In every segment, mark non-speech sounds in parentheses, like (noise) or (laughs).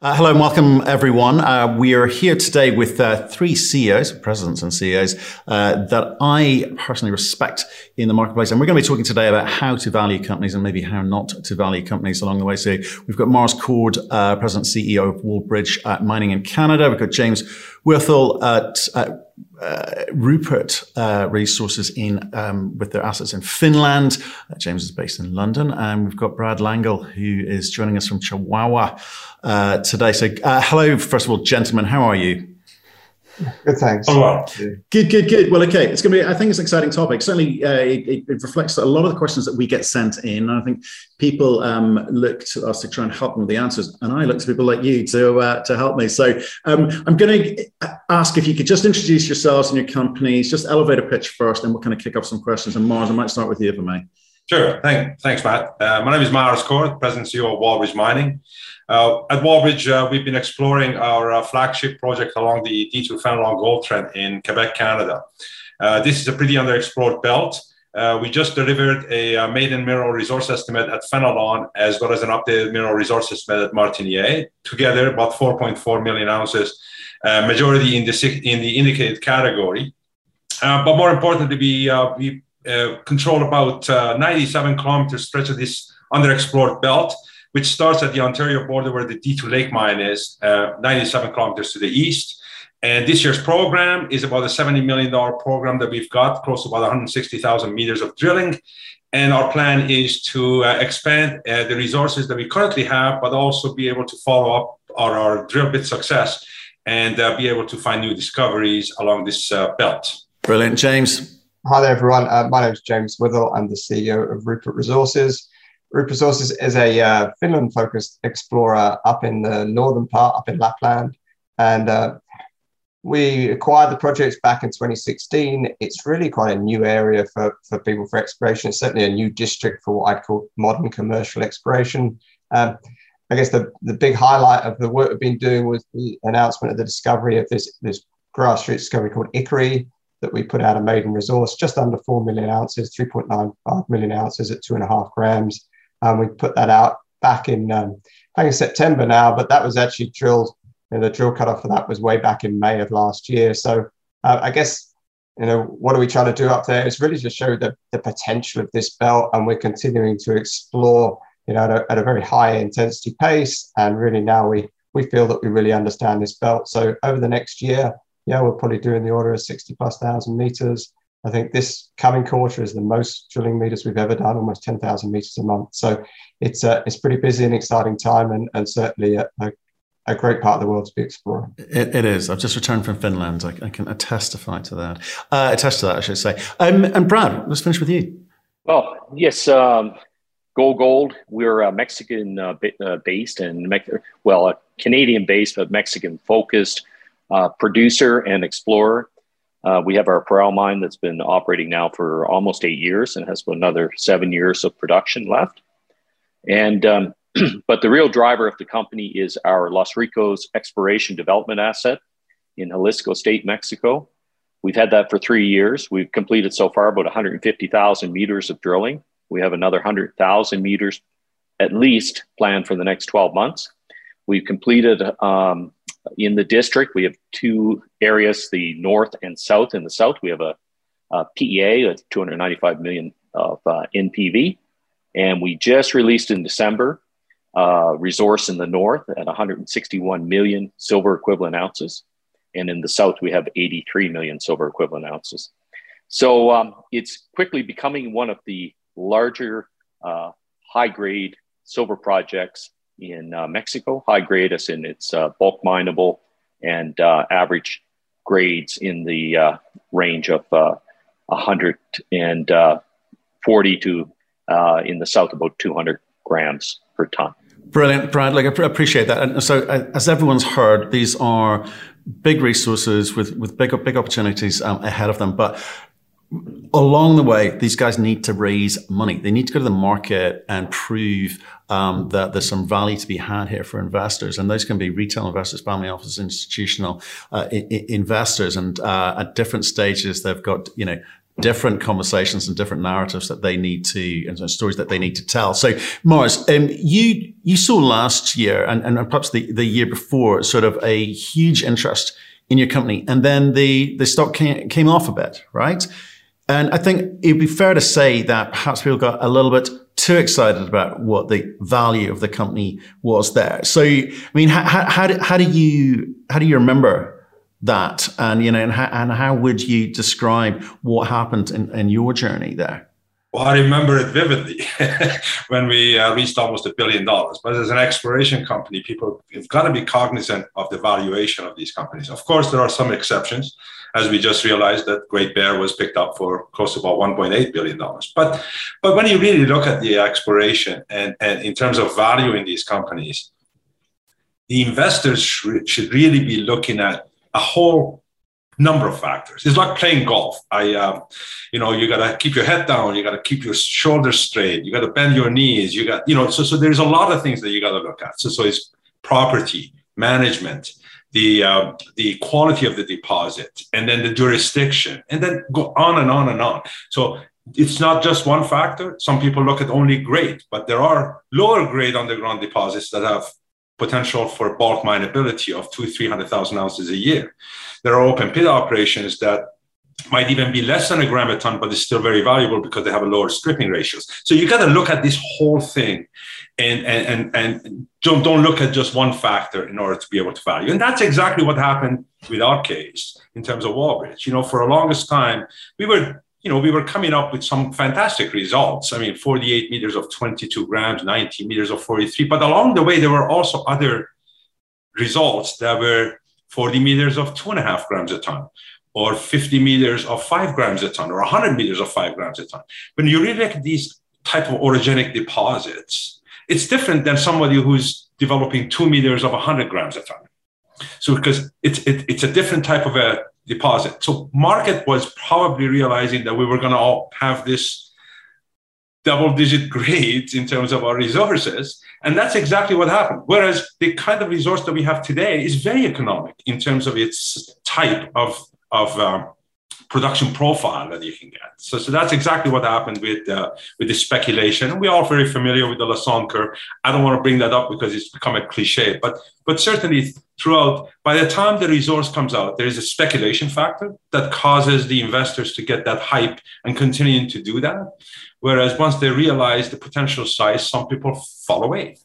Uh, hello and welcome, everyone. Uh, we are here today with uh, three CEOs, presidents and CEOs uh, that I personally respect in the marketplace. And we're going to be talking today about how to value companies and maybe how not to value companies along the way. So we've got Marz Kord, uh, President CEO of Wallbridge Mining in Canada. We've got James Withall at uh, Rupert uh, Resources in um, with their assets in Finland. Uh, James is based in London, and we've got Brad Langille who is joining us from Chihuahua uh, today. So, uh, hello, first of all, gentlemen, how are you? Good, thanks. Oh, well. Good, good, good. Well, okay. It's going to be, I think it's an exciting topic. Certainly, uh, it, it, reflects a lot of the questions that we get sent in. And I think people um, look to us to try and help them with the answers. And I look to people like you to, uh, to help me. So um, I'm going to ask if you could just introduce yourselves and your companies, just elevator pitch first, and we'll kind of kick off some questions. And Mars, I might start with you if I may. Sure. Thank, thanks, Matt. Uh, my name is Marz Kord, President CEO of Wallbridge Mining. Uh, at Wallbridge, uh, we've been exploring our uh, flagship project along the Detour Fenelon Gold Trend in Quebec, Canada. Uh, this is a pretty underexplored belt. Uh, we just delivered a maiden mineral resource estimate at Fenelon, as well as an updated mineral resource estimate at Martiniere. Together, about 4.4 million ounces, majority in the in the indicated category. but more importantly, we we control about 97 kilometers stretch of this underexplored belt which starts at the Ontario border where the Detour Lake Mine is, uh, 97 kilometers to the east. And this year's program is about a $70 million program that we've got, close to about 160,000 meters of drilling. And our plan is to uh, expand uh, the resources that we currently have, but also be able to follow up on our drill bit success and uh, be able to find new discoveries along this uh, belt. Brilliant. James. Hi there, everyone. Uh, my name is James Withall. I'm the CEO of Rupert Resources. Resources is a uh, Finland focused explorer up in the northern part, up in Lapland. And uh, we acquired the project back in 2016. It's really quite a new area for, for people for exploration. It's certainly a new district for what I'd call modern commercial exploration. Um, I guess the, the big highlight of the work we've been doing was the announcement of the discovery of this, this grassroots discovery called Ikkari that we put out a maiden resource just under 4 million ounces, 3.95 million ounces at two and a half grams. Um, we put that out back in um, in September now, but that was actually drilled. You know, the drill cutoff for that was way back in May of last year. So uh, I guess you know what are we trying to do up there? It's really to show the, the potential of this belt, and we're continuing to explore. You know, at a, at a very high intensity pace, and really now we we feel that we really understand this belt. So over the next year, yeah, we're probably doing the order of 60 plus thousand meters. I think this coming quarter is the most drilling meters we've ever done, almost 10,000 meters a month. So it's uh, it's pretty busy and exciting time, and, and certainly a, a, a great part of the world to be exploring. it, it is. I've just returned from Finland. I, I can testify to that. Uh, attest to that, I should say. Um, and Brad, let's finish with you. Well, yes. Um, GoGold, we're uh, Mexican uh, uh, based and Me- well, Canadian based but Mexican focused uh, producer and explorer. Uh, we have our Parral mine that's been operating now for almost eight years and has another seven years of production left. And um, (clears throat) but the real driver of the company is our Los Ricos exploration development asset in Jalisco State, Mexico. We've had that for three years. We've completed so far about 150,000 meters of drilling. We have another 100,000 meters at least planned for the next 12 months. We've completed um, in the district, we have two areas, the north and south. In the south, we have a, a PEA, of 295 million of uh, NPV. And we just released in December uh, resource in the north at 161 million silver equivalent ounces. And in the south, we have 83 million silver equivalent ounces. So um, it's quickly becoming one of the larger uh, high grade silver projects in uh, Mexico, high grade as in its uh, bulk mineable and uh, average grades in the uh, range of 140 uh, to in the south about 200 grams per ton. Brilliant, Brad. Like I appreciate that. And so, as everyone's heard, these are big resources with with big big opportunities um, ahead of them. But along the way, these guys need to raise money. They need to go to the market and prove um, that there's some value to be had here for investors. And those can be retail investors, family offices, institutional uh, I- investors. And uh, at different stages, they've got, you know, different conversations and different narratives that they need to and stories that they need to tell. So, Morris, um, you you saw last year and, and perhaps the, the year before sort of a huge interest in your company, and then the the stock came, came off a bit, right? And I think it'd be fair to say that perhaps people got a little bit too excited about what the value of the company was there. So, I mean, how, how, do, how do you how do you remember that? And you know and how, and how would you describe what happened in, in your journey there? Well i remember it vividly (laughs) when we uh, reached almost a billion dollars. But as an exploration company people have got to be cognizant of the valuation of these companies. Of course there are some exceptions as we just realized that great bear was picked up for close to about 1.8 billion dollars but but when you really look at the exploration and and in terms of valuing these companies the investors should really be looking at a whole number of factors. It's like playing golf. I, um, you know, you got to keep your head down. You got to keep your shoulders straight. You got to bend your knees. You got, you know, so so there's a lot of things that you got to look at. So so it's property management, the uh, the quality of the deposit, and then the jurisdiction, and then go on and on and on. So it's not just one factor. Some people look at only grade, but there are lower grade underground deposits that have potential for bulk mineability of two, 300,000 ounces a year. There are open pit operations that might even be less than a gram a ton, but it's still very valuable because they have a lower stripping ratios. So you got to look at this whole thing and, and, and, and don't, don't look at just one factor in order to be able to value. And that's exactly what happened with our case in terms of Wallbridge. You know, for the longest time, we were you know, we were coming up with some fantastic results. I mean, 48 meters of 22 grams, 90 meters of 43. But along the way, there were also other results that were 40 meters of two and a half grams a ton, or 50 meters of five grams a ton, or 100 meters of five grams a ton. When you look at these type of orogenic deposits, it's different than somebody who's developing two meters of 100 grams a ton. So because it's it, it's a different type of a deposit. So market was probably realizing that we were going to all have this double digit (laughs) grades in terms of our resources. And that's exactly what happened. Whereas the kind of resource that we have today is very economic in terms of its type of, of um, production profile that you can get. So, so that's exactly what happened with uh, with the speculation. And we're all very familiar with the Lassonde curve. I don't want to bring that up because it's become a cliche, but but certainly throughout, by the time the resource comes out, there is a speculation factor that causes the investors to get that hype and continuing to do that. Whereas once they realize the potential size, some people fall away.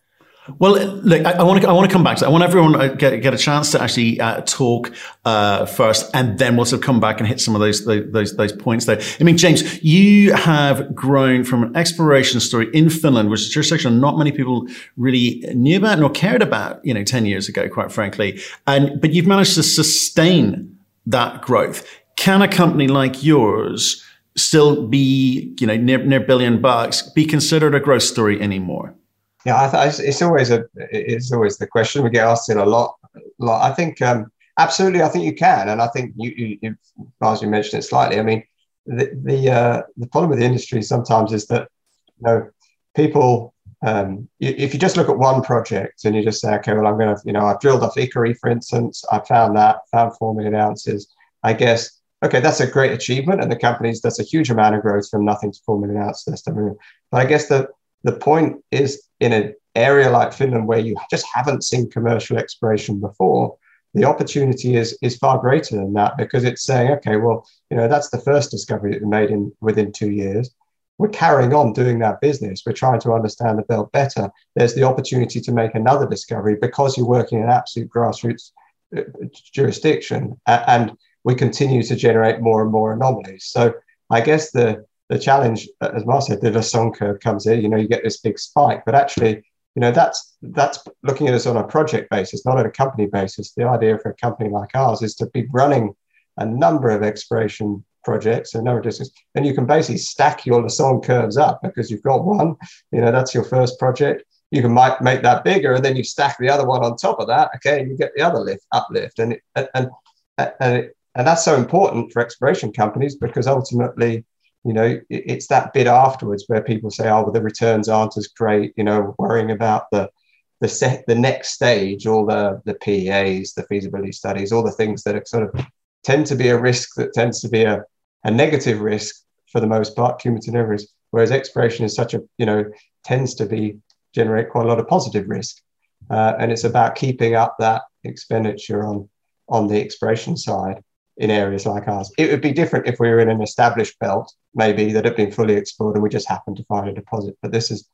Well, look, I, want to I want to come back to. That. I want everyone to get get a chance to actually uh, talk uh, first, and then we'll sort of come back and hit some of those those those points there. I mean, James, you have grown from an exploration story in Finland, which is a jurisdiction not many people really knew about nor cared about, you know, ten years ago, quite frankly. And but you've managed to sustain that growth. Can a company like yours still be, you know, near near billion bucks, be considered a growth story anymore? Yeah, I th- it's always a it's always the question we get asked in a lot. Lot. I think um, absolutely. I think you can, and I think you, you, you as you mentioned it slightly. I mean, the the uh, the problem with the industry sometimes is that you know people. Um, if you just look at one project and you just say, okay, well, I'm going to, you know, I've drilled off Ikkari, for instance, I found that, found four million ounces. I guess, okay, that's a great achievement, and the companies that's a huge amount of growth from nothing to four million ounces. But I guess the the point is in an area like Finland where you just haven't seen commercial exploration before, the opportunity is is far greater than that because it's saying, okay, well, you know, that's the first discovery that we made in within two years. We're carrying on doing that business. We're trying to understand the belt better. There's the opportunity to make another discovery because you're working in absolute grassroots uh, jurisdiction, and we continue to generate more and more anomalies. So I guess the the challenge, uh, as Mark said, the Lassonde curve comes in. You know, you get this big spike, but actually, you know, that's that's looking at us on a project basis, not on a company basis. The idea for a company like ours is to be running a number of exploration projects, a number of districts, and you can basically stack your Lassonde curves up because you've got one. You know, that's your first project. You can make, make that bigger, and then you stack the other one on top of that. Okay, and you get the other lift uplift, and it, and and and, it, and that's so important for exploration companies because ultimately you know it's that bit afterwards where people say oh well the returns aren't as great you know worrying about the the set the next stage all the the PEAs the feasibility studies all the things that are sort of tend to be a risk that tends to be a, a negative risk for the most part, cumulative. Whereas exploration is such a, you know, tends to be generate quite a lot of positive risk. Uh, and it's about keeping up that expenditure on, on the exploration side in areas like ours. It would be different if we were in an established belt, maybe that had been fully explored and we just happened to find a deposit. But this is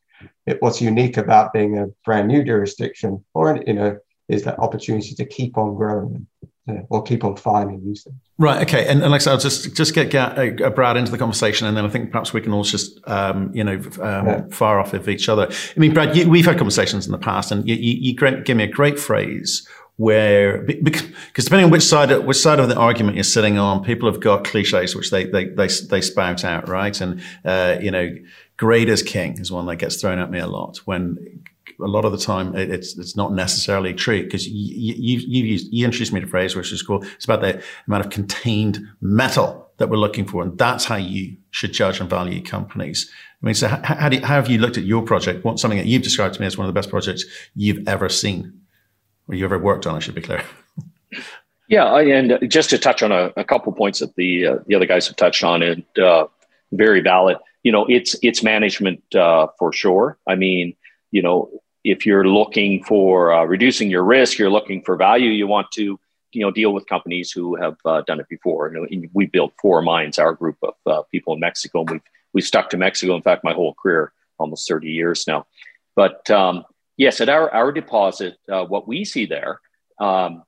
it, what's unique about being a brand new jurisdiction, or you know, is that opportunity to keep on growing uh, or keep on finding new things. Right. Okay. And, and like I said, I'll just just get, get uh, Brad into the conversation, and then I think perhaps we can all just um, you know um, yeah. fire off of each other. I mean, Brad, you, we've had conversations in the past, and you, you, you gave me a great phrase where because depending on which side of which side of the argument you're sitting on, people have got cliches which they they they, they spout out, right? And uh, you know, grade is king is one that gets thrown at me a lot when a lot of the time it's it's not necessarily true because you, you you used you introduced me to a phrase which is called it's about the amount of contained metal that we're looking for, and that's how you should judge and value companies. I mean, so how, how, do you, how have you looked at your project? What something that you've described to me as one of the best projects you've ever seen? Or you ever worked on, I should be clear. (laughs) Yeah, and just to touch on a, a couple points that the uh, the other guys have touched on, and uh, very valid. You know, it's it's management uh, for sure. I mean, you know, if you're looking for uh, reducing your risk, you're looking for value. You want to you know deal with companies who have uh, done it before. Know, we built four mines, our group of uh, people in Mexico, and we've we stuck to Mexico. In fact, my whole career, almost 30 years now. But um, yes, at our, our deposit, uh, what we see there um,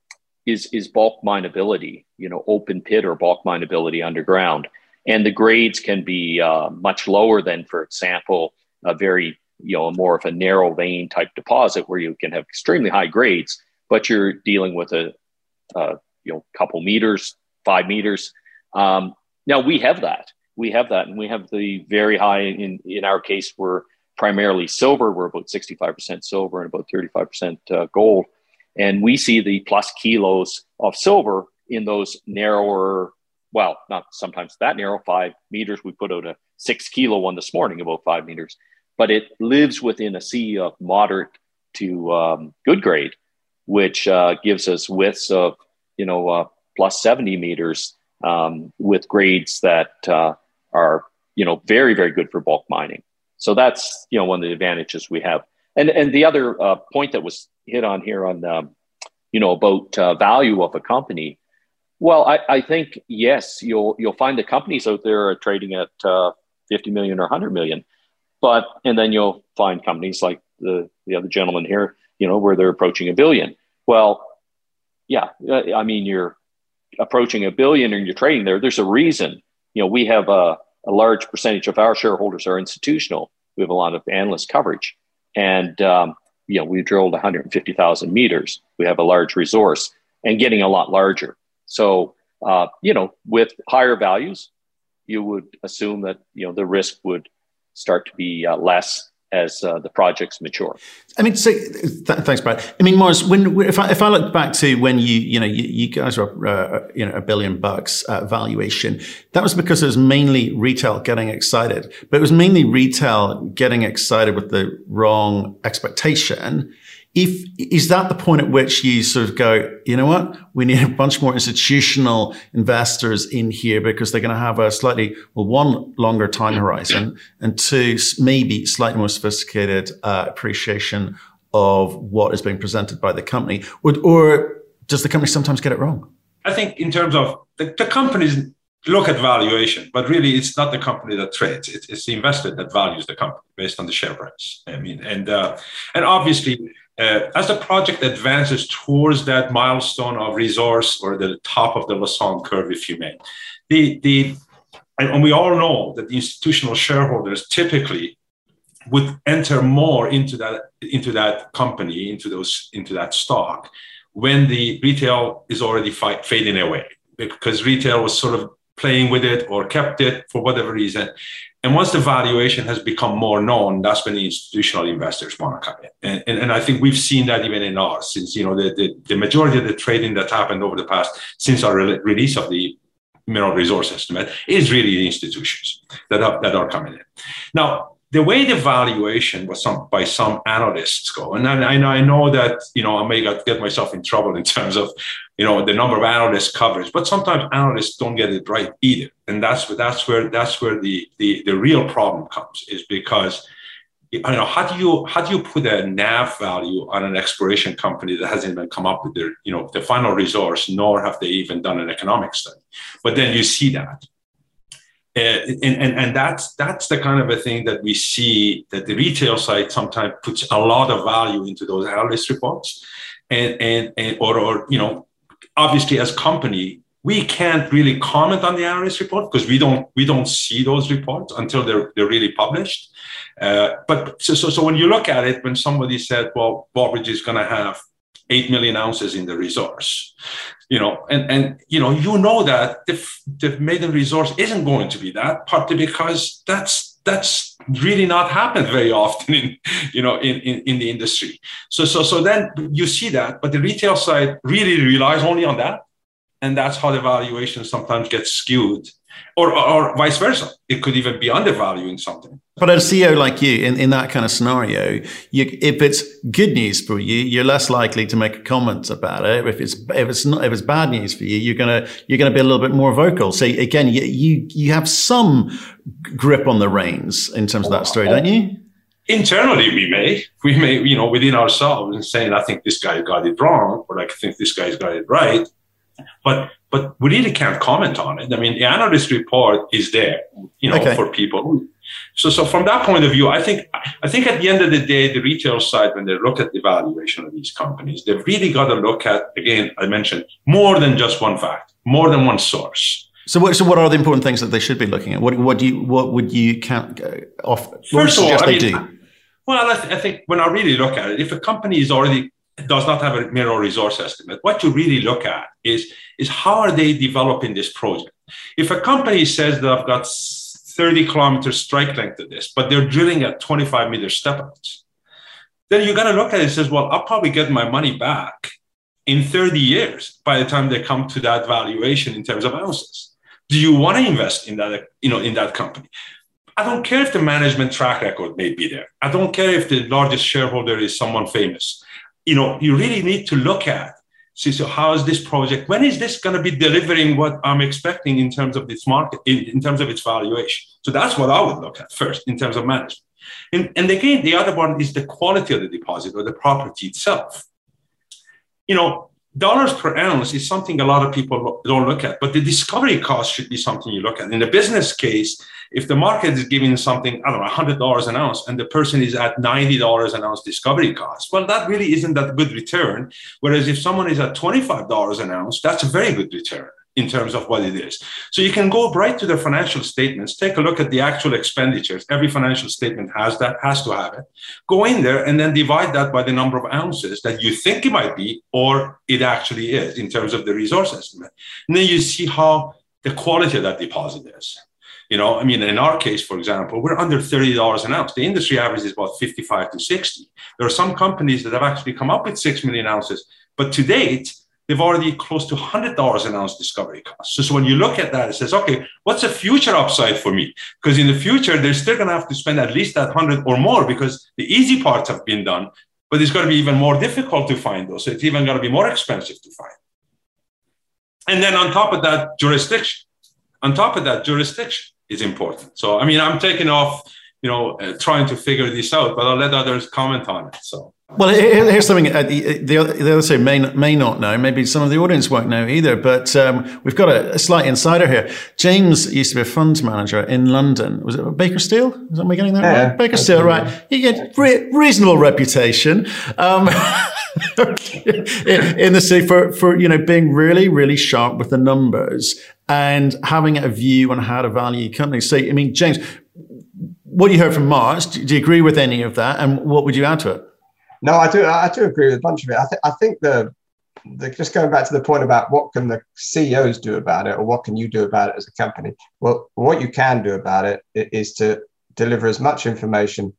is is bulk mineability, you know, open pit or bulk mineability underground. And the grades can be uh, much lower than, for example, a very, you know, more of a narrow vein type deposit where you can have extremely high grades, but you're dealing with a, a you know, couple meters, five meters. Um, now we have that. We have that, and we have the very high. In in our case, we're primarily silver. We're about 65% silver and about 35% uh, gold. And we see the plus kilos of silver in those narrower, well, not sometimes that narrow, five meters. We put out a six kilo one this morning, about five meters, but it lives within a sea of moderate to um, good grade, which uh, gives us widths of, you know, uh, plus 70 meters um, with grades that uh, are, you know, very, very good for bulk mining. So that's you know one of the advantages we have. And and the other uh, point that was hit on here on um, you know about uh, value of a company. Well, I, I think yes, you'll you'll find the companies out there are trading at uh, 50 million or 100 million, but and then you'll find companies like the the other gentleman here, you know, where they're approaching a billion. Well, yeah, uh, I mean you're approaching a billion and you're trading there. There's a reason. You know, we have a a large percentage of our shareholders are institutional. We have a lot of analyst coverage, and um, you know we've drilled 150,000 meters. We have a large resource and getting a lot larger. So uh, you know, with higher values, you would assume that you know the risk would start to be uh, less as uh, the projects mature. I mean, so th- thanks, Brad. I mean, Morris, when if I, if I look back to when you you know you, you guys were uh, you know a billion bucks uh, valuation, that was because it was mainly retail getting excited, but it was mainly retail getting excited with the wrong expectation if is that the point at which you sort of go, you know what, we need a bunch more institutional investors in here because they're going to have a slightly well, one longer time horizon, and two maybe slightly more sophisticated uh, appreciation of what is being presented by the company, or, or does the company sometimes get it wrong? I think in terms of the, the companies look at valuation, but really it's not the company that trades. It's, it's, the investor that values the company based on the share price. I mean, and uh, and obviously uh, as the project advances towards that milestone of resource or the top of the Lassonde curve, if you may, the, the, and we all know that the institutional shareholders typically would enter more into that, into that company, into, those, into that stock when the retail is already fight, fading away because retail was sort of playing with it or kept it for whatever reason. And once the valuation has become more known, that's when the institutional investors want to come in. And, and, and I think we've seen that even in ours, since you know the, the, the majority of the trading that happened over the past since our re- release of the mineral resource estimate is really the institutions that are, that are coming in. Now, the way the valuation was some by some analysts go, and I, I know that you know I may get myself in trouble in terms of you know the number of analysts coverage, but sometimes analysts don't get it right either, and that's that's where that's where the the, the real problem comes is because you know how do you how do you put a NAV value on an exploration company that hasn't even come up with their you know the final resource, nor have they even done an economic study, but then you see that and, and, and that's that's the kind of a thing that we see that the retail side sometimes puts a lot of value into those analyst reports. And and, and or, or you know obviously as company we can't really comment on the analyst report because we don't we don't see those reports until they're they're really published. Uh, but so, so so when you look at it when somebody said well Wallbridge is going to have 8 million ounces in the resource you know and and you know you know that the, the maiden resource isn't going to be that partly because that's that's really not happened very often in (laughs) you know in, in, in the industry. So so so then you see that but the retail side really relies only on that and that's how the valuation sometimes gets skewed or, or, vice versa. It could even be undervaluing something. But a CEO like you, in, in that kind of scenario, you, if it's good news for you, you're less likely to make a comment about it. If it's if it's not if it's bad news for you, you're gonna you're gonna be a little bit more vocal. So again, you you, you have some grip on the reins in terms of that story, don't you? Internally, we may we may you know within ourselves and saying, I think this guy got it wrong, or I think this guy's got it right. But but we really can't comment on it. I mean, the analyst report is there, you know, okay. for people. So, so from that point of view, I think I think at the end of the day, the retail side, when they look at the valuation of these companies, they've really got to look at again. I mentioned more than just one fact, more than one source. So, what, so what are the important things that they should be looking at? What, what do you, what would you count uh, off? First of all, I mean, well, I, th- I think when I really look at it, if a company is already does not have a mineral resource estimate. What you really look at is, is how are they developing this project? If a company says that I've got 30 kilometers strike length of this, but they're drilling at 25 meter step outs, then you're going to look at it and says, well, I'll probably get my money back in 30 years by the time they come to that valuation in terms of ounces. Do you want to invest in that, you know, in that company? I don't care if the management track record may be there. I don't care if the largest shareholder is someone famous you know, you really need to look at. See, so how is this project? When is this going to be delivering what I'm expecting in terms of this market, in, in terms of its valuation? So that's what I would look at first in terms of management. And, and again, the other one is the quality of the deposit or the property itself. You know, dollars per ounce is something a lot of people don't look at, but the discovery cost should be something you look at. In the business case, if the market is giving something, I don't know, $100 an ounce, and the person is at $90 an ounce discovery cost, well, that really isn't that good return. Whereas if someone is at $25 an ounce, that's a very good return in terms of what it is. So you can go right to the financial statements, take a look at the actual expenditures. Every financial statement has that, has to have it. Go in there and then divide that by the number of ounces that you think it might be, or it actually is in terms of the resource estimate. And then you see how the quality of that deposit is. You know, I mean, in our case, for example, we're under $30 an ounce. The industry average is about 55 to 60. There are some companies that have actually come up with 6 million ounces, but to date, they've already close to $100 an ounce discovery cost. So, so when you look at that, it says, okay, what's the future upside for me? Because in the future, they're still going to have to spend at least that 100 or more because the easy parts have been done, but it's going to be even more difficult to find those. So it's even going to be more expensive to find. And then on top of that, jurisdiction. On top of that, jurisdiction is important. So, I mean, I'm taking off, you know, uh, trying to figure this out, but I'll let others comment on it. So. Well, here's something uh, the, the, other side may, may not know. Maybe some of the audience won't know either, but um, we've got a, a, slight insider here. James used to be a funds manager in London. Was it Baker Steel? Is that me getting that yeah, right? Baker Steel, right. He had re- reasonable reputation. Um, (laughs) in, in the city for, for, you know, being really, really sharp with the numbers and having a view on how to value companies. So, I mean, James, what you heard from Mars, do you agree with any of that? And what would you add to it? No, I do. I do agree with a bunch of it. I, th- I think the, the just going back to the point about what can the CEOs do about it, or what can you do about it as a company? Well, what you can do about it is to deliver as much information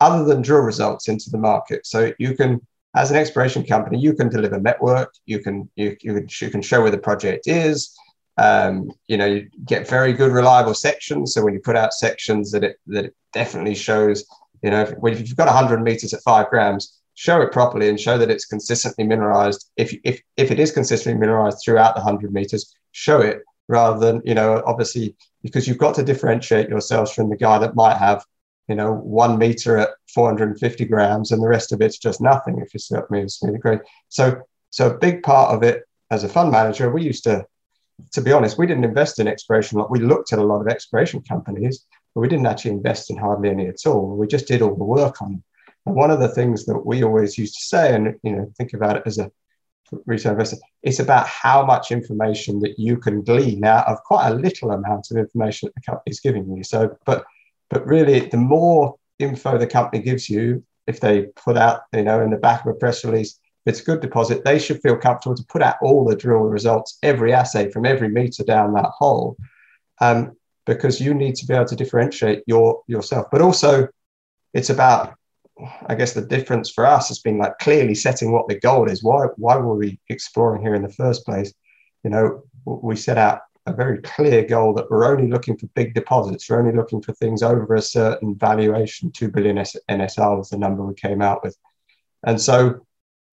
other than drill results into the market. So you can, as an exploration company, you can deliver network. You can you you can, you can show where the project is. Um, you know, you get very good reliable sections. So when you put out sections that it that it definitely shows, you know, if, if you've got 100 meters at five grams, show it properly and show that it's consistently mineralized. If if if it is consistently mineralized throughout the 100 meters, show it rather than you know obviously because you've got to differentiate yourselves from the guy that might have you know one meter at 450 grams and the rest of it's just nothing if you see what I mean. Great. So so a big part of it as a fund manager, we used to to be honest, we didn't invest in exploration. Like we looked at a lot of exploration companies, but we didn't actually invest in hardly any at all. We just did all the work on them. And one of the things that we always used to say, and you know, think about it as a retail investor, it's about how much information that you can glean out of quite a little amount of information that the company is giving you. So, but but really, the more info the company gives you, if they put out, you know, in the back of a press release, if it's a good deposit, they should feel comfortable to put out all the drill results, every assay from every meter down that hole, um, because you need to be able to differentiate your yourself. But also, it's about I guess the difference for us has been like clearly setting what the goal is. Why why were we exploring here in the first place? You know, we set out a very clear goal that we're only looking for big deposits. We're only looking for things over a certain valuation. Two billion NSR was the number we came out with, and so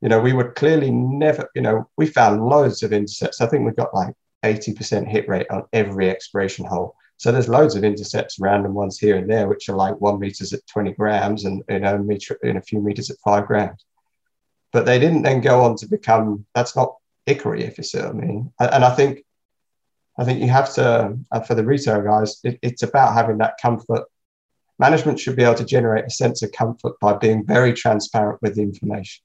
you know we were clearly never. You know, we found loads of intercepts. I think we got like eighty percent hit rate on every exploration hole. So there's loads of intercepts, random ones here and there, which are like one meters at 20 grams and you know meter in a few meters at five grams. But they didn't then go on to become. That's not Ikkari, if you see what I mean. And I think, I think you have to uh, for the retail guys. It, it's about having that comfort. Management should be able to generate a sense of comfort by being very transparent with the information.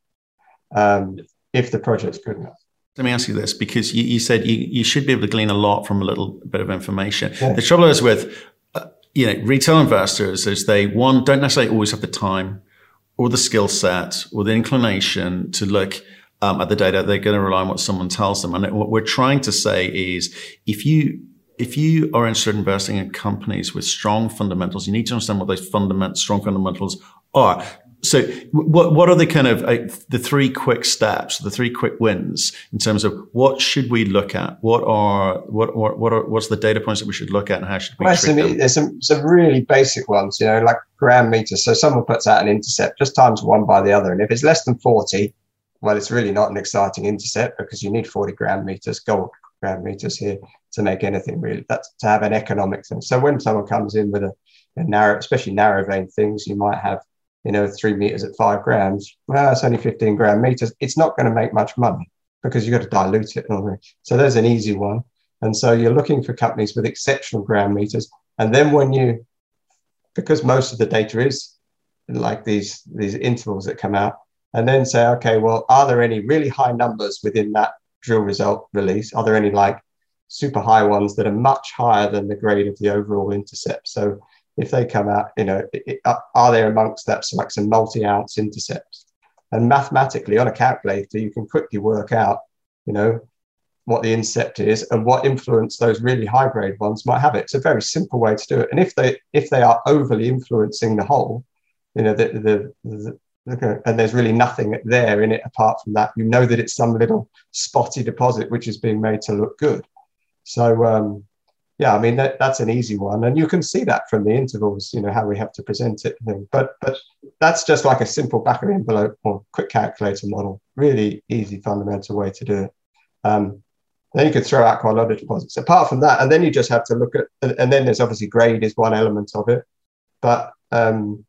Um, if the project's good enough. Let me ask you this because you, you, said you, you should be able to glean a lot from a little bit of information. Yeah. The trouble is with uh, you know retail investors is they one don't necessarily always have the time or the skill set or the inclination to look um, at the data. They're going to rely on what someone tells them. And what we're trying to say is if you if you are interested in investing in companies with strong fundamentals, you need to understand what those fundament, strong fundamentals are. So, what what are the kind of uh, the three quick steps, the three quick wins in terms of what should we look at? What are what what, what are what's the data points that we should look at, and how should we? Well, some, there's some some really basic ones, you know, like gram meters. So someone puts out an intercept, just times one by the other, and if it's less than forty, well, it's really not an exciting intercept because you need forty gram meters, gold gram meters here to make anything really. That's to have an economic thing. So when someone comes in with a, a narrow, especially narrow vein things, you might have you know, three meters at five grams, well, it's only 15 gram meters. It's not going to make much money because you've got to dilute it. So there's an easy one. And so you're looking for companies with exceptional gram meters. And then when you, because most of the data is like these, these intervals that come out, and then say, okay, well, are there any really high numbers within that drill result release? Are there any like super high ones that are much higher than the grade of the overall intercept? So if they come out, you know, are there amongst that like some multi-ounce intercepts? And mathematically, on a calculator, you can quickly work out, you know, what the intercept is and what influence those really high grade ones might have. It. It's a very simple way to do it. And if they if they are overly influencing the whole, you know, the, the, the and there's really nothing there in it apart from that. You know that it's some little spotty deposit which is being made to look good. So um, yeah, I mean that, that's an easy one, and you can see that from the intervals. You know how we have to present it. But but that's just like a simple back of envelope or quick calculator model. Really easy, fundamental way to do it. Um, then you could throw out quite a lot of deposits. Apart from that, and then you just have to look at, and then there's obviously grade is one element of it, but um,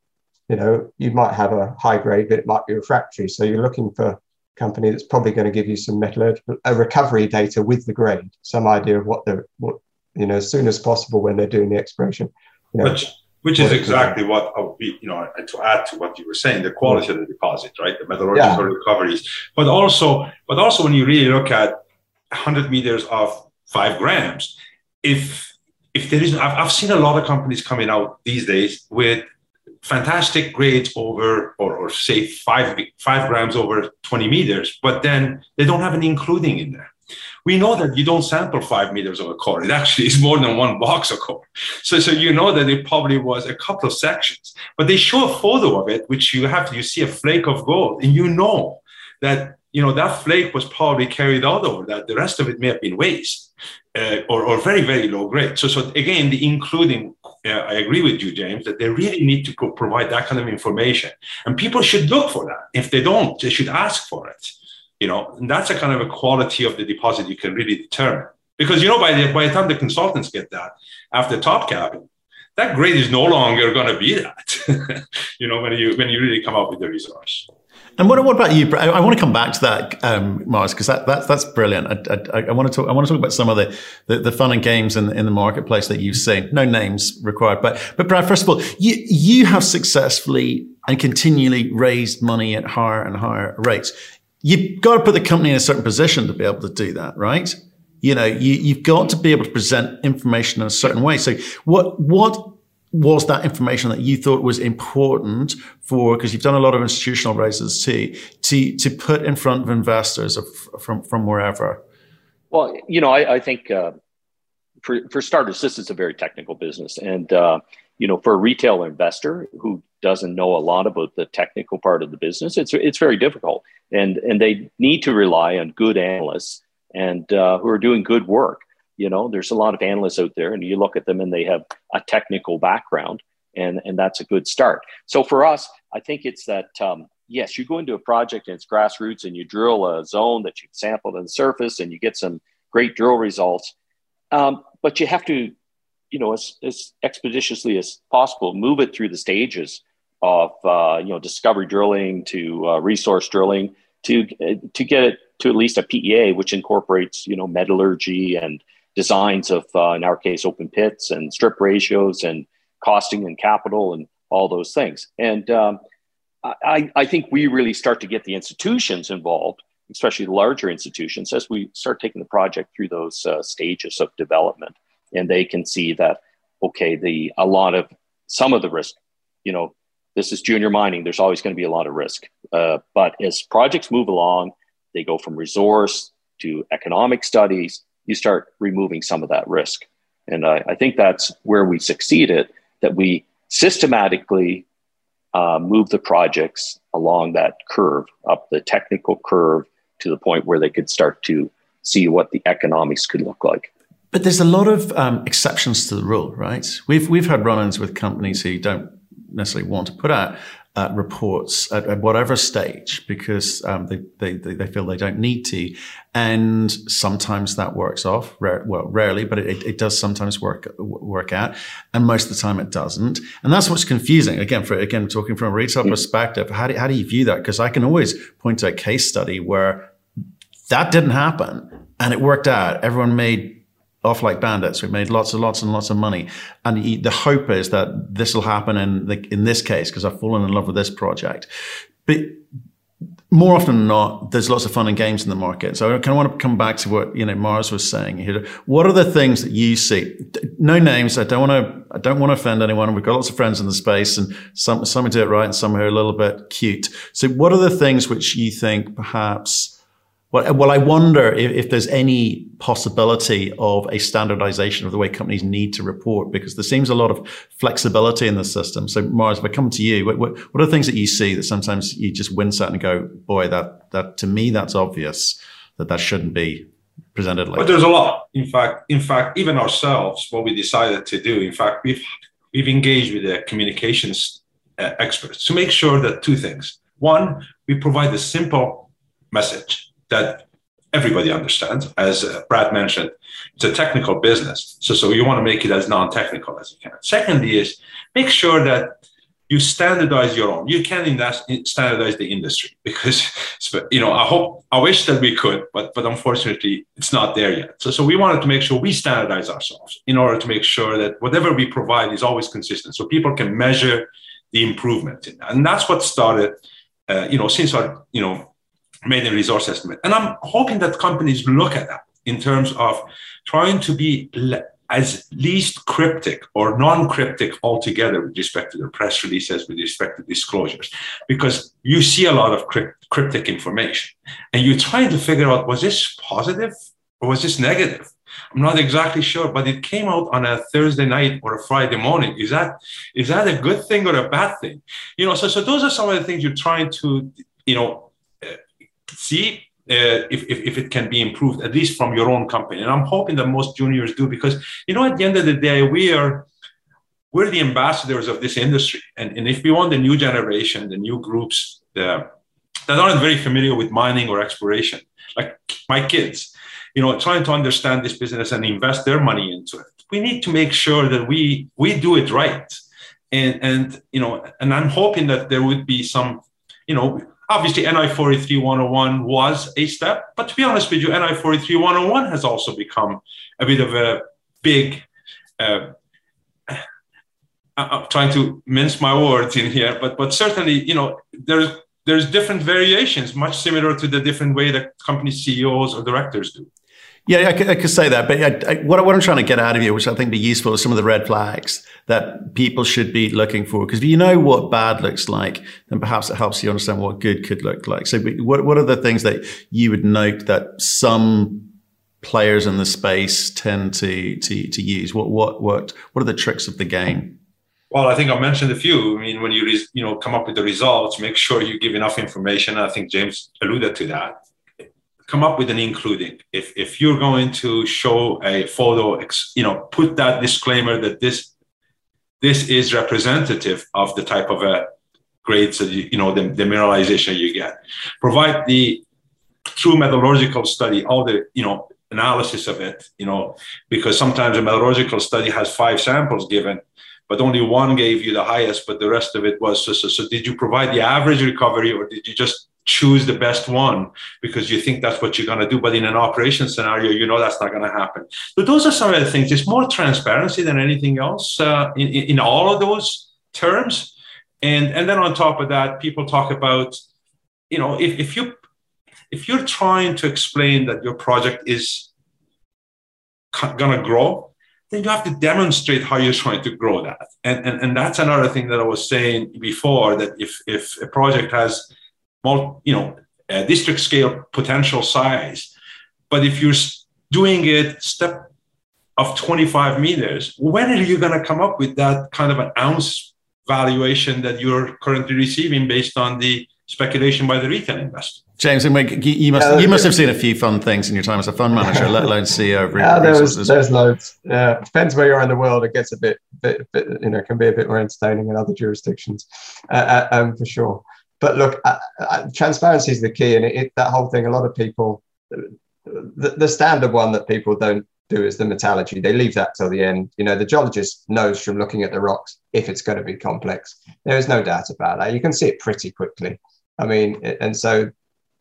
you know you might have a high grade, but it might be refractory. So you're looking for company that's probably going to give you some metallurgical a recovery data with the grade, some idea of what the what you know, as soon as possible when they're doing the exploration. You know, which, which is exactly what, uh, I'll be you know, uh, to add to what you were saying, the quality of the deposit, right? The metallurgical yeah. recoveries, but also, but also when you really look at 100 meters of five grams, if if there is, I've, I've seen a lot of companies coming out these days with fantastic grades over, or, or say five five grams over 20 meters, but then they don't have any including in there. We know that you don't sample five meters of a core. It actually is more than one box of core. So, so you know that it probably was a couple of sections. But they show a photo of it, which you have you see a flake of gold, and you know that you know, that flake was probably carried out over that. The rest of it may have been waste uh, or, or very, very low grade. So, so again, the including, uh, I agree with you, James, that they really need to provide that kind of information. And people should look for that. If they don't, they should ask for it. You know, and that's a kind of a quality of the deposit you can really determine. Because, you know, by the, by the time the consultants get that after top capping, that grade is no longer going to be that, (laughs) you know, when you, when you really come up with the resource. And what, what about you? I, I, want to come back to that, um, Mars, because that, that, that's brilliant. I, I, I, want to talk. I want to talk about some of the, the, the, fun and games in, in the marketplace that you've seen. No names required, but but Brad, first of all, you you have successfully and continually raised money at higher and higher rates. You've got to put the company in a certain position to be able to do that, right? You know, you, you've got to be able to present information in a certain way. So, what what was that information that you thought was important for because you've done a lot of institutional raises too to to put in front of investors from from wherever well you know i, I think uh, for, for starters this is a very technical business and uh, you know for a retail investor who doesn't know a lot about the technical part of the business it's it's very difficult and and they need to rely on good analysts and uh, who are doing good work you know, there's a lot of analysts out there, and you look at them and they have a technical background, and and that's a good start. So for us, I think it's that um, yes, you go into a project and it's grassroots, and you drill a zone that you've sampled on the surface, and you get some great drill results. Um, but you have to, you know, as, as expeditiously as possible, move it through the stages of uh, you know discovery drilling to uh, resource drilling to to get it to at least a PEA, which incorporates you know metallurgy and designs of, uh, in our case, open pits and strip ratios and costing and capital and all those things. And um, I, I think we really start to get the institutions involved, especially the larger institutions, as we start taking the project through those uh, stages of development. And they can see that, okay, the a lot of some of the risk, you know, this is junior mining. There's always going to be a lot of risk. Uh, but as projects move along, they go from resource to economic studies you start removing some of that risk. And I, I think that's where we succeeded, that we systematically uh, move the projects along that curve, up the technical curve to the point where they could start to see what the economics could look like. But there's a lot of um, exceptions to the rule, right? We've we've had run-ins with companies who don't necessarily want to put out uh, reports at, at, whatever stage because um, they, they, they feel they don't need to. And sometimes that works off, rare, well, rarely, but it, it does sometimes work, work out. And most of the time it doesn't. And that's what's confusing. Again, for, again, talking from a retail perspective, how do, how do you view that? Because I can always point to a case study where that didn't happen and it worked out. Everyone made off like bandits. We've made lots and lots and lots of money. And the hope is that this will happen in the, in this case, because I've fallen in love with this project. But more often than not, there's lots of fun and games in the market. So I kind of want to come back to what, you know, Mars was saying here. What are the things that you see? No names. I don't want to, I don't want to offend anyone. We've got lots of friends in the space and some, some do it right and some are a little bit cute. So what are the things which you think perhaps well, well, I wonder if, if, there's any possibility of a standardization of the way companies need to report, because there seems a lot of flexibility in the system. So, Mars, if I come to you, what, what, what are the things that you see that sometimes you just wince at and go, boy, that, that to me, that's obvious that that shouldn't be presented like But there's a lot. In fact, in fact, even ourselves, what we decided to do, in fact, we've, we've engaged with the communications uh, experts to make sure that two things. One, we provide a simple message that everybody understands. As uh, Brad mentioned, it's a technical business. So, so you want to make it as non-technical as you can. Secondly is make sure that you standardize your own. You can invest, standardize the industry (laughs) because, you know, I hope, I wish that we could, but, but unfortunately it's not there yet. So, so we wanted to make sure we standardize ourselves in order to make sure that whatever we provide is always consistent. So people can measure the improvement that. And that's what started, uh, you know, since our, you know, made a resource estimate. And I'm hoping that companies look at that in terms of trying to be as least cryptic or non-cryptic altogether with respect to their press releases, with respect to disclosures, because you see a lot of cryptic information, and you're trying to figure out was this positive or was this negative. I'm not exactly sure, but it came out on a Thursday night or a Friday morning. Is that is that a good thing or a bad thing? You know, so so those are some of the things you're trying to you know see uh, if, if, if, it can be improved, at least from your own company. And I'm hoping that most juniors do because, you know, at the end of the day, we are, we're the ambassadors of this industry. And, and if we want the new generation, the new groups the, that aren't very familiar with mining or exploration, like my kids, you know, trying to understand this business and invest their money into it, we need to make sure that we, we do it right. And, and, you know, and I'm hoping that there would be some, you know, Obviously, NI 43101 was a step, but to be honest with you, NI 43101 has also become a bit of a big. Uh, I'm trying to mince my words in here, but but certainly, you know, there's there's different variations, much similar to the different way that company CEOs or directors do. Yeah, I could, I could say that, but I, I, what, what I'm trying to get out of you, which I think be useful, is some of the red flags that people should be looking for. Because if you know what bad looks like, then perhaps it helps you understand what good could look like. So, what what are the things that you would note that some players in the space tend to to to use? What what what what are the tricks of the game? Well, I think I mentioned a few. I mean, when you you know come up with the results, make sure you give enough information. I think James alluded to that come up with an including. If if you're going to show a photo, you know, put that disclaimer that this this is representative of the type of a grades that you, you know the, the mineralization you get. Provide the true metallurgical study, all the you know analysis of it, you know, because sometimes a metallurgical study has five samples given, but only one gave you the highest, but the rest of it was so. So, so did you provide the average recovery, or did you just choose the best one because you think that's what you're going to do. But in an operation scenario, you know that's not going to happen. But those are some of the things. It's more transparency than anything else uh, in, in all of those terms. And, and then on top of that, people talk about, you know, if, if you if you're trying to explain that your project is going to grow, then you have to demonstrate how you're trying to grow that. And, and, and that's another thing that I was saying before that if, if a project has you know, district scale potential size. But if you're doing it step of 25 meters, when are you going to come up with that kind of an ounce valuation that you're currently receiving based on the speculation by the retail investor? James, you must yeah, you must have seen a few fun things in your time as a fund manager, let alone CEO of (laughs) yeah, there's, there's loads. Yeah, depends where you are in the world. It gets a bit, bit, bit you know, can be a bit more entertaining in other jurisdictions, uh, uh, um, for sure but look, uh, uh, transparency is the key, and it, it, that whole thing. A lot of people, the, the standard one that people don't do is the metallurgy. They leave that till the end. You know, the geologist knows from looking at the rocks if it's going to be complex. There is no doubt about that. You can see it pretty quickly. I mean, and so,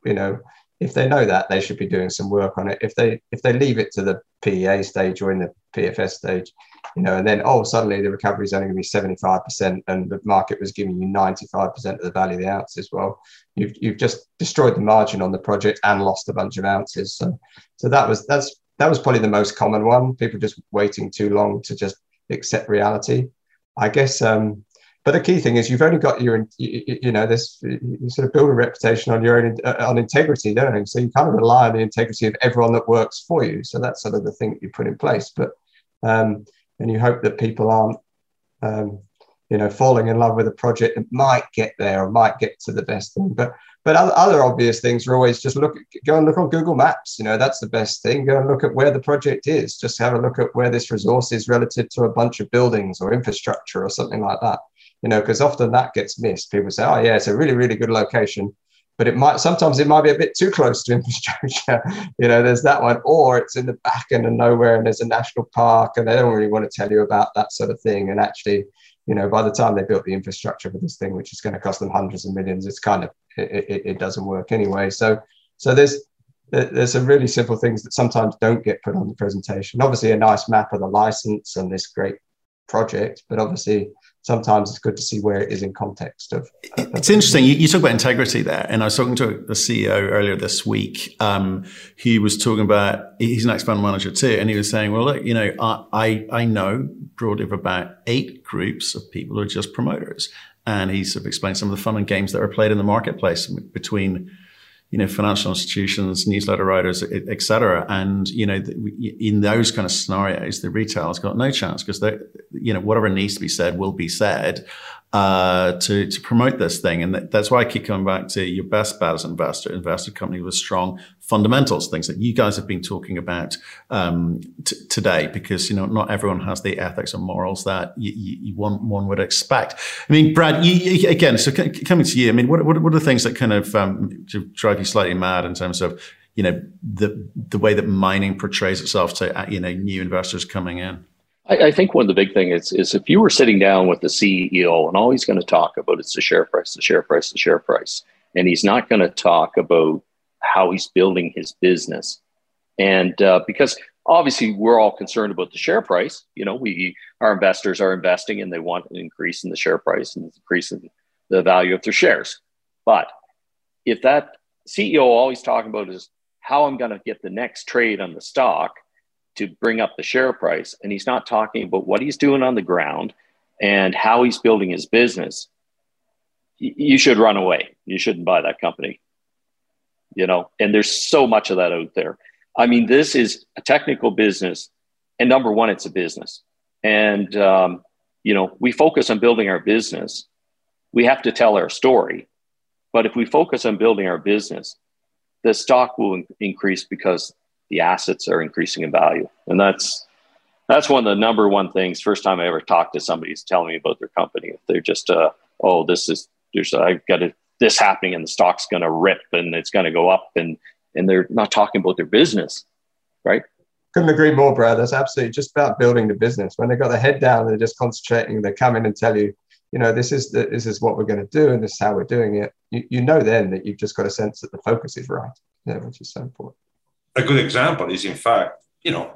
you know, if they know that, they should be doing some work on it. If they if they leave it to the PEA stage or in the PFS stage, you know, and then oh, suddenly the recovery is only going to be seventy five percent, and the market was giving you ninety five percent of the value of the ounces. Well, you've you've just destroyed the margin on the project and lost a bunch of ounces. So, so that was that's that was probably the most common one. People just waiting too long to just accept reality. I guess um, but the key thing is you've only got your, you, you know, this, you sort of build a reputation on your own, uh, on integrity, don't you? So you kind of rely on the integrity of everyone that works for you. So that's sort of the thing that you put in place. But, um, and you hope that people aren't, um, you know, falling in love with a project that might get there or might get to the best thing. But, but other, other obvious things are always just look, go and look on Google Maps. You know, that's the best thing. Go and look at where the project is. Just have a look at where this resource is relative to a bunch of buildings or infrastructure or something like that you know, because often that gets missed. People say, oh, yeah, it's a really, really good location, but it might sometimes it might be a bit too close to (laughs) infrastructure. you know, there's that one, or it's in the back end of nowhere and there's a national park and they don't really want to tell you about that sort of thing. And actually, you know, by the time they built the infrastructure for this thing, which is going to cost them hundreds of millions, it's kind of it, it, it doesn't work anyway. So so there's there's some really simple things that sometimes don't get put on the presentation. Obviously, a nice map of the license and this great project, but obviously sometimes it's good to see where it is in context of. it's interesting. You, you, talk about integrity there, and I was talking to a CEO earlier this week. Um, he was talking about he's an ex fund manager too, and he was saying, "Well, look, you know, I I, I know broadly of about eight groups of people who are just promoters." And he sort of explained some of the fun and games that are played in the marketplace between you know, financial institutions, newsletter writers, et cetera. And, you know, in those kind of scenarios, the retail has got no chance because you know, whatever needs to be said will be said. Uh, to, to promote this thing. And that's why I keep coming back to your best bet as an investor, invested company with strong fundamentals, things that you guys have been talking about um, t- today, because you know not everyone has the ethics and morals that you, you, one, one would expect. I mean, Brad, you, you, again, so c- coming to you, I mean, what, what, what, are the things that kind of um, drive you slightly mad in terms of you know the the way that mining portrays itself to uh, you know new investors coming in? I, I, think one of the big things is, is if you were sitting down with the CEO and all he's going to talk about is the share price, the share price, the share price, and he's not going to talk about how he's building his business. And uh, because obviously we're all concerned about the share price, you know, we our investors are investing and they want an increase in the share price and increase in the value of their shares. But if that CEO always talking about is how I'm going to get the next trade on the stock, to bring up the share price. And he's not talking about what he's doing on the ground and how he's building his business. You should run away. You shouldn't buy that company. You know, and there's so much of that out there. I mean, this is a technical business. And number one, it's a business. And, um, you know, we focus on building our business. We have to tell our story. But if we focus on building our business, the stock will increase because the assets are increasing in value. And that's that's one of the number one things. First time I ever talked to somebody telling me about their company, they're just, uh, oh, this is there's I've got a, this happening and the stock's going to rip and it's going to go up and and they're not talking about their business, right? Couldn't agree more, Brad. That's absolutely just about building the business. When they've got their head down, they're just concentrating. They come in and tell you, you know, this is the, this is what we're going to do, and this is how we're doing it. You, you know, then that you've just got a sense that the focus is right, yeah, which is so important a good example is, in fact, you know,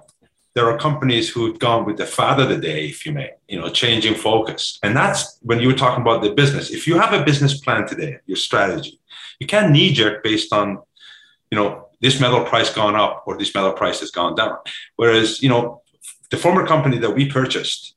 there are companies who've gone with the fad of the day, if you may, you know, changing focus. And that's when you were talking about the business. If you have a business plan today, your strategy, you can't knee jerk based on, you know, this metal price gone up or this metal price has gone down. Whereas, you know, the former company that we purchased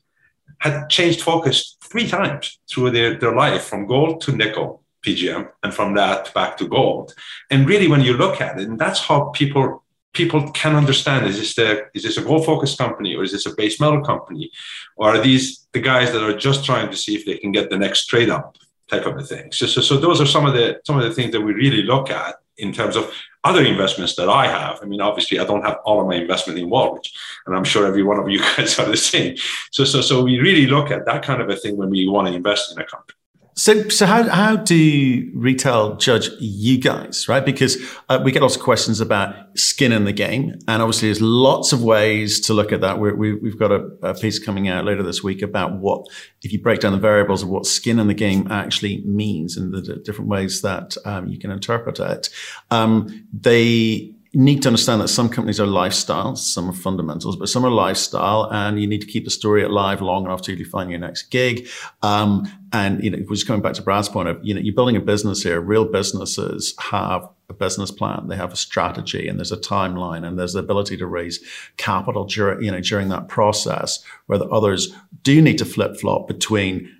had changed focus three times through their, their life from gold to nickel PGM and from that back to gold. And really, when you look at it, and that's how people people can understand is this the is this a gold focused company or is this a base metal company or are these the guys that are just trying to see if they can get the next trade up type of a thing so, so, so those are some of the some of the things that we really look at in terms of other investments that I have. I mean, obviously, I don't have all of my investment in Wallbridge, and I'm sure every one of you (laughs) guys are the same. So, so, so we really look at that kind of a thing when we want to invest in a company. So, so how, how do retail judge you guys, right? Because uh, we get lots of questions about skin in the game. And obviously there's lots of ways to look at that. we have got a, a, piece coming out later this week about what, if you break down the variables of what skin in the game actually means and the different ways that um, you can interpret it. Um, they, need to understand that some companies are lifestyles, some are fundamentals, but some are lifestyle, and you need to keep the story alive long enough to find your next gig. Um, and you know, just coming back to Brad's point of, you know, you're building a business here. Real businesses have a business plan, they have a strategy, and there's a timeline, and there's the ability to raise capital during, you know, during that process, where the others do need to flip flop between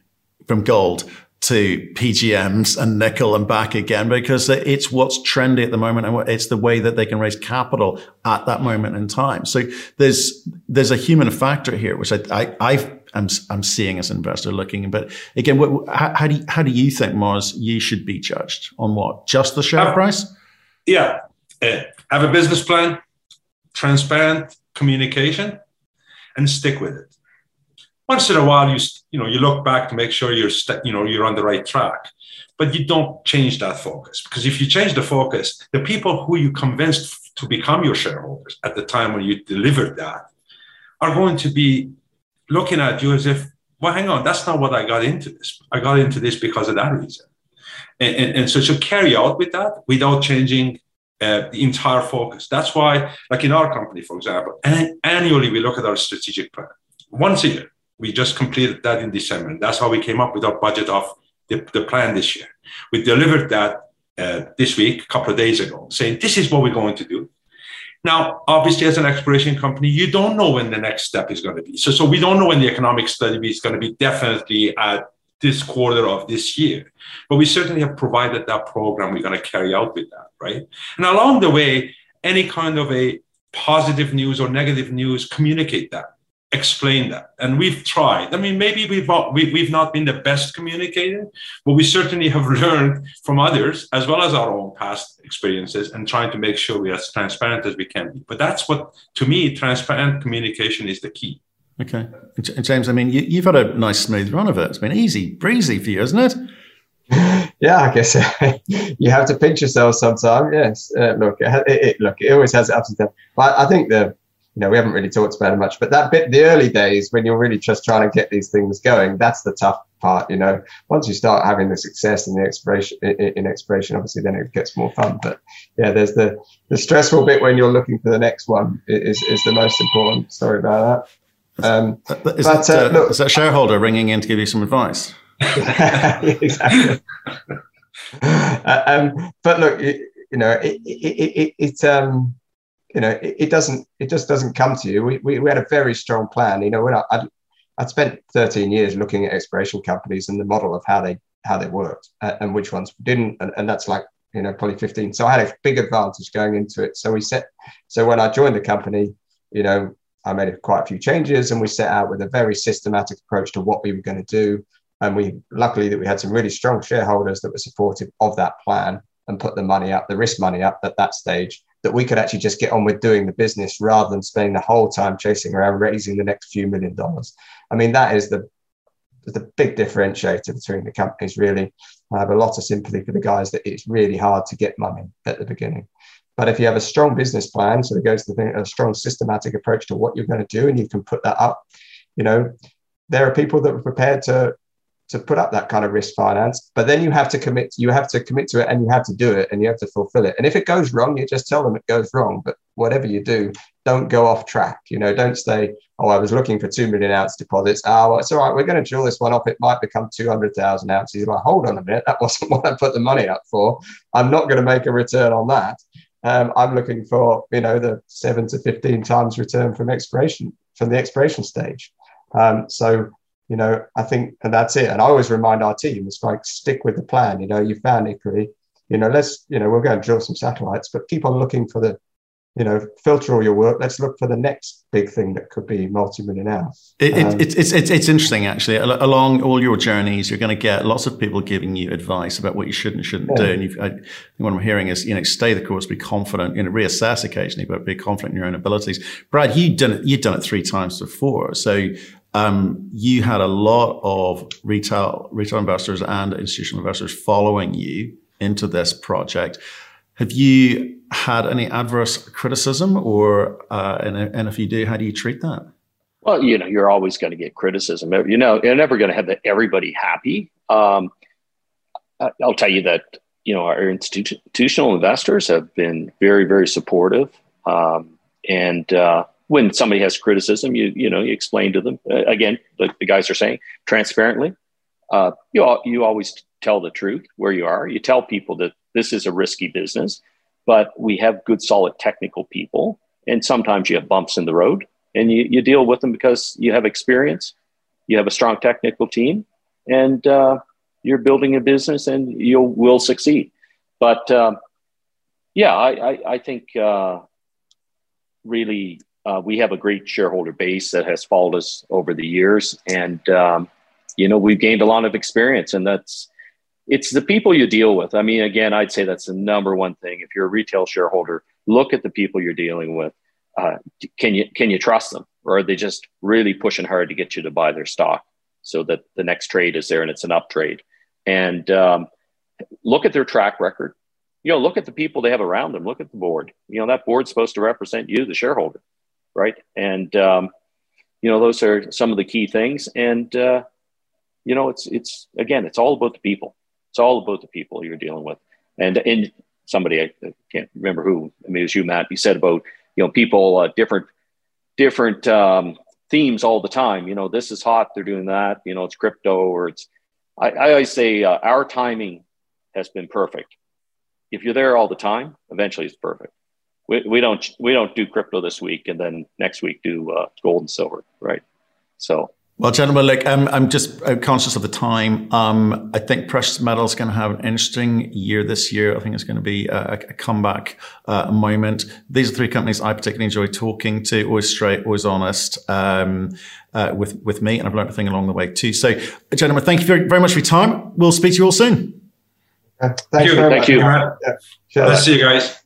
from gold to PGMs and nickel and back again because it's what's trendy at the moment and it's the way that they can raise capital at that moment in time. So there's there's a human factor here, which I, I i am I'm seeing as an investor looking. But again, what, how, how, do you, how do you think Marz you should be judged on what just the share price? Yeah, uh, have a business plan, transparent communication, and stick with it once in a while you you know you look back to make sure you're st- you know you're on the right track but you don't change that focus because if you change the focus the people who you convinced to become your shareholders at the time when you delivered that are going to be looking at you as if well hang on that's not what i got into this i got into this because of that reason. And, and, and so to carry out with that without changing uh, the entire focus. That's why like in our company for example annually we look at our strategic plan. Once a year we just completed that in December. That's how we came up with our budget of the, the plan this year. We delivered that uh, this week, a couple of days ago, saying this is what we're going to do. Now, obviously, as an exploration company, you don't know when the next step is going to be. So, so we don't know when the economic study is going to be definitely at this quarter of this year. But we certainly have provided that program we're going to carry out with that, right? And along the way, any kind of a positive news or negative news, communicate that explain that. And we've tried. I mean, maybe we've not, we, we've not been the best communicator, but we certainly have (laughs) learned from others as well as our own past experiences and trying to make sure we're as transparent as we can be. But that's what, to me, transparent communication is the key. Okay. James, I mean, you, have had a nice smooth run of it. It's been easy breezy for you, isn't it? (laughs) Yeah, I guess (laughs) you have to pinch yourself sometimes. Yes. Uh, look, it, it, look, it always has ups and downs. But I think the you know, we haven't really talked about it much, but that bit, the early days when you're really just trying to get these things going, that's the tough part. You know, once you start having the success in the exploration, in exploration, obviously then it gets more fun. But yeah, there's the the stressful bit when you're looking for the next one is is the most important. Sorry about that. Um, is, but, that, uh, uh, look, is that shareholder ringing in to give you some advice? (laughs) exactly. (laughs) uh, um, but look, you, you know, it, it, it, it um, you know, it, it, doesn't, it just doesn't come to you. We, we, we had a very strong plan. You know, when I, I'd, I'd spent 13 years looking at exploration companies and the model of how they how they worked uh, and which ones didn't, and, and that's like you know probably 15. So I had a big advantage going into it. So we set, so when I joined the company, you know, I made quite a few changes, and we set out with a very systematic approach to what we were going to do. And we luckily that we had some really strong shareholders that were supportive of that plan and put the money up, the risk money up at that stage that we could actually just get on with doing the business rather than spending the whole time chasing around raising the next few million dollars. I mean, that is the the big differentiator between the companies. Really, I have a lot of sympathy for the guys that it's really hard to get money at the beginning. But if you have a strong business plan, so it goes to the, a strong systematic approach to what you're going to do, and you can put that up, you know, there are people that are prepared to to put up that kind of risk finance but then you have to commit you have to commit to it and you have to do it and you have to fulfill it. And if it goes wrong you just tell them it goes wrong but whatever you do don't go off track you know don't say oh i was looking for 2 million ounce deposits. Oh well, it's all right we're going to drill this one off. It might become 200000 ounces. Like hold on a minute that (laughs) wasn't what i put the money up for. I'm not going to make a return on that. Um, i'm looking for you know the 7 to 15 times return from exploration from the exploration stage. Um, so you know, I think, and that's it. And I always remind our team, it's like stick with the plan. You know, you found equally, you know, let's, you know, we'll go and drill some satellites, but keep on looking for the, you know, filter all your work. Let's look for the next big thing that could be multi-millionaire. It, um, it's, it's, it's, it's interesting, actually. Along all your journeys, you're going to get lots of people giving you advice about what you should and shouldn't yeah. do. And I, what I'm hearing is, you know, stay the course, be confident, you know, reassess occasionally, but be confident in your own abilities. Brad, you've done it, you've done it three times before. So um, you had a lot of retail retail investors and institutional investors following you into this project. Have you had any adverse criticism, or uh, and, and if you do, how do you treat that? Well, you know, you're always going to get criticism. You know, you're never going to have everybody happy. Um, I'll tell you that you know our institutional investors have been very, very supportive, um, and uh, when somebody has criticism, you you know you explain to them uh, again. The guys are saying, transparently. Uh, you all, you always tell the truth where you are. You tell people that this is a risky business, but we have good, solid technical people, and sometimes you have bumps in the road, and you you deal with them because you have experience, you have a strong technical team, and uh, you're building a business, and you will succeed. But uh, yeah, I I, I think uh, really uh, we have a great shareholder base that has followed us over the years, and um, you know we've gained a lot of experience, and that's it's the people you deal with. I mean, again, I'd say that's the number one thing. If you're a retail shareholder, look at the people you're dealing with. Uh, can you can you trust them, or are they just really pushing hard to get you to buy their stock so that the next trade is there and it's an up trade? And um, look at their track record. You know, look at the people they have around them. Look at the board. You know, that board's supposed to represent you, the shareholder right? And um, you know, those are some of the key things. And uh, you know, it's it's again, it's all about the people. It's all about the people you're dealing with. And and somebody I can't remember who. I mean, it was you, Matt. You said about you know people uh, different different um, themes all the time. You know, this is hot. They're doing that. You know, it's crypto or it's. I, I always say uh, our timing has been perfect. If you're there all the time, eventually it's perfect we, we don't we don't do crypto this week and then next week do uh, gold and silver, right? So Well, gentlemen, look, um, I'm just uh, conscious of the time. Um, I think precious metals going to have an interesting year this year. I think it's going to be a, a comeback uh, moment. These are three companies I particularly enjoy talking to. Always straight, always honest. Um, uh, with with me, and I've learned a thing along the way too. So, gentlemen, thank you very, very much for your time. We'll speak to you all soon. Thanks Thank you. very Thank much. you. Yeah. Yeah. Let's see you guys.